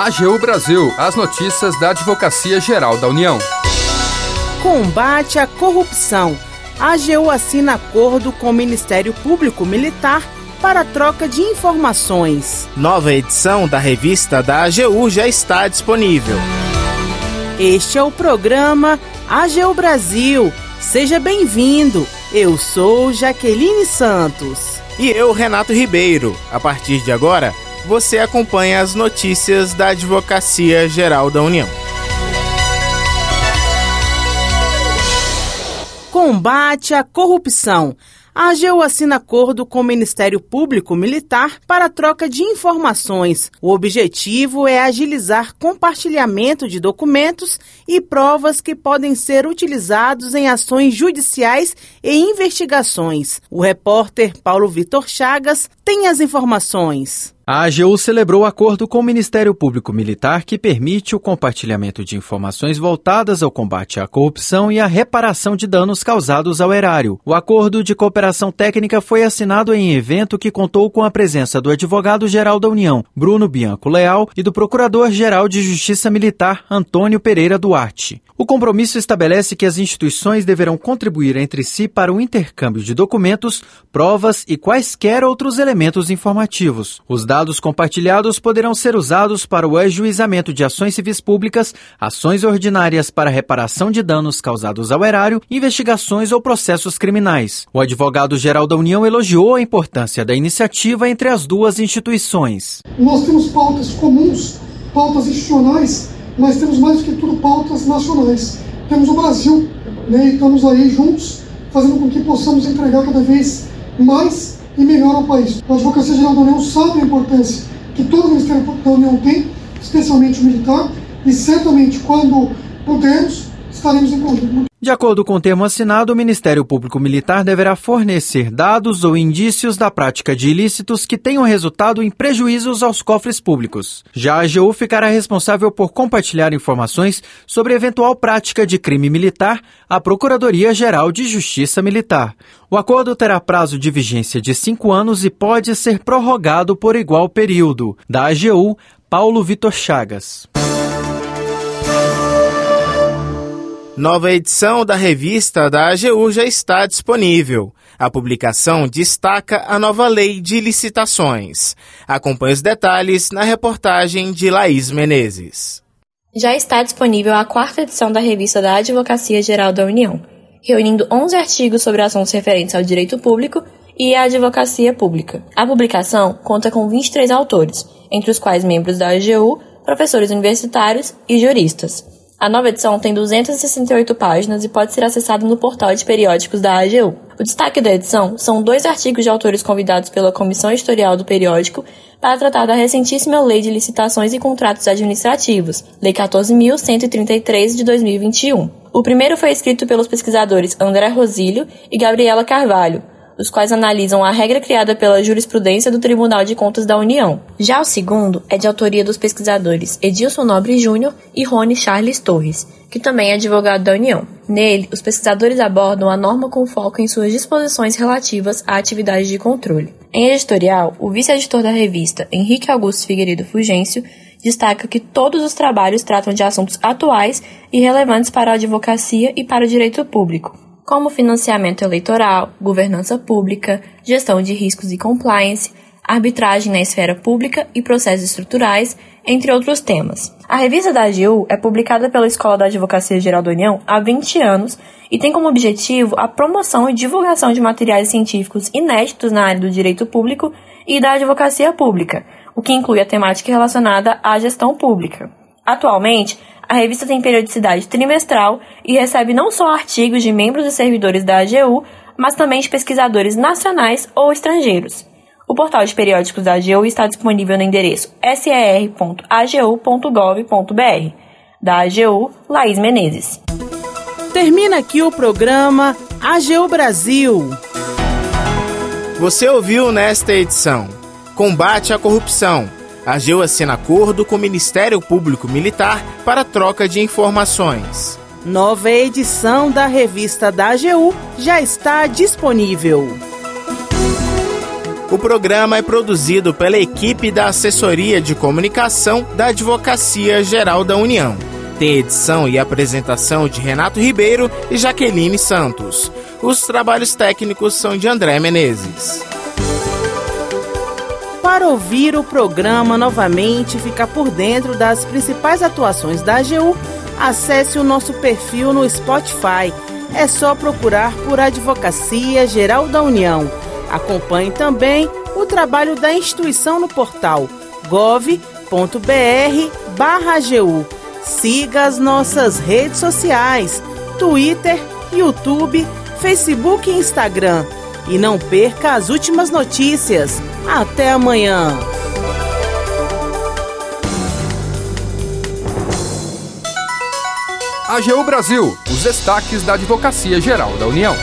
AGU Brasil, as notícias da Advocacia Geral da União. Combate à corrupção. A AGU assina acordo com o Ministério Público Militar para troca de informações. Nova edição da revista da AGU já está disponível. Este é o programa AGU Brasil. Seja bem-vindo. Eu sou Jaqueline Santos. E eu, Renato Ribeiro. A partir de agora, você acompanha as notícias da Advocacia Geral da União. Combate à corrupção. A AGU assina acordo com o Ministério Público Militar para troca de informações. O objetivo é agilizar compartilhamento de documentos e provas que podem ser utilizados em ações judiciais e investigações. O repórter Paulo Vitor Chagas tem as informações. A AGU celebrou acordo com o Ministério Público Militar que permite o compartilhamento de informações voltadas ao combate à corrupção e à reparação de danos causados ao erário. O acordo de cooperação técnica foi assinado em evento que contou com a presença do advogado-geral da União, Bruno Bianco Leal, e do Procurador-Geral de Justiça Militar, Antônio Pereira Duarte. O compromisso estabelece que as instituições deverão contribuir entre si para o intercâmbio de documentos, provas e quaisquer outros elementos informativos. Os dados dados compartilhados poderão ser usados para o ajuizamento de ações civis públicas, ações ordinárias para reparação de danos causados ao erário, investigações ou processos criminais. O advogado-geral da União elogiou a importância da iniciativa entre as duas instituições. Nós temos pautas comuns, pautas institucionais, mas temos mais do que tudo pautas nacionais. Temos o Brasil, né, e estamos aí juntos, fazendo com que possamos entregar cada vez mais e melhor ao país. A Advocacia Geral da União sabe a importância que todo o Ministério da União tem, especialmente o militar, e certamente quando pudermos, estaremos em conjunto. De acordo com o termo assinado, o Ministério Público Militar deverá fornecer dados ou indícios da prática de ilícitos que tenham resultado em prejuízos aos cofres públicos. Já a AGU ficará responsável por compartilhar informações sobre eventual prática de crime militar à Procuradoria-Geral de Justiça Militar. O acordo terá prazo de vigência de cinco anos e pode ser prorrogado por igual período. Da AGU, Paulo Vitor Chagas. Nova edição da revista da AGU já está disponível. A publicação destaca a nova lei de licitações. Acompanhe os detalhes na reportagem de Laís Menezes. Já está disponível a quarta edição da revista da Advocacia Geral da União, reunindo 11 artigos sobre assuntos referentes ao direito público e à advocacia pública. A publicação conta com 23 autores, entre os quais membros da AGU, professores universitários e juristas. A nova edição tem 268 páginas e pode ser acessada no portal de periódicos da AGU. O destaque da edição são dois artigos de autores convidados pela Comissão Editorial do periódico para tratar da recentíssima Lei de Licitações e Contratos Administrativos, Lei 14.133 de 2021. O primeiro foi escrito pelos pesquisadores André Rosílio e Gabriela Carvalho, os quais analisam a regra criada pela jurisprudência do Tribunal de Contas da União. Já o segundo é de autoria dos pesquisadores Edilson Nobre Júnior e Rony Charles Torres, que também é advogado da União. Nele, os pesquisadores abordam a norma com foco em suas disposições relativas à atividade de controle. Em editorial, o vice-editor da revista, Henrique Augusto Figueiredo Fugêncio, destaca que todos os trabalhos tratam de assuntos atuais e relevantes para a advocacia e para o direito público, como financiamento eleitoral, governança pública, gestão de riscos e compliance, arbitragem na esfera pública e processos estruturais, entre outros temas. A revista da AGU é publicada pela Escola da Advocacia Geral da União há 20 anos e tem como objetivo a promoção e divulgação de materiais científicos inéditos na área do direito público e da advocacia pública, o que inclui a temática relacionada à gestão pública. Atualmente, a revista tem periodicidade trimestral e recebe não só artigos de membros e servidores da AGU, mas também de pesquisadores nacionais ou estrangeiros. O portal de periódicos da AGU está disponível no endereço ser.agu.gov.br. Da AGU, Laís Menezes. Termina aqui o programa AGU Brasil. Você ouviu nesta edição Combate à Corrupção a AGU assina acordo com o Ministério Público Militar para troca de informações. Nova edição da revista da AGU já está disponível. O programa é produzido pela equipe da Assessoria de Comunicação da Advocacia Geral da União. Tem edição e apresentação de Renato Ribeiro e Jaqueline Santos. Os trabalhos técnicos são de André Menezes. Para ouvir o programa novamente e ficar por dentro das principais atuações da AGU, acesse o nosso perfil no Spotify. É só procurar por Advocacia Geral da União. Acompanhe também o trabalho da instituição no portal gov.br/agu. Siga as nossas redes sociais: Twitter, YouTube, Facebook e Instagram. E não perca as últimas notícias. Até amanhã! AGU Brasil, os destaques da Advocacia Geral da União.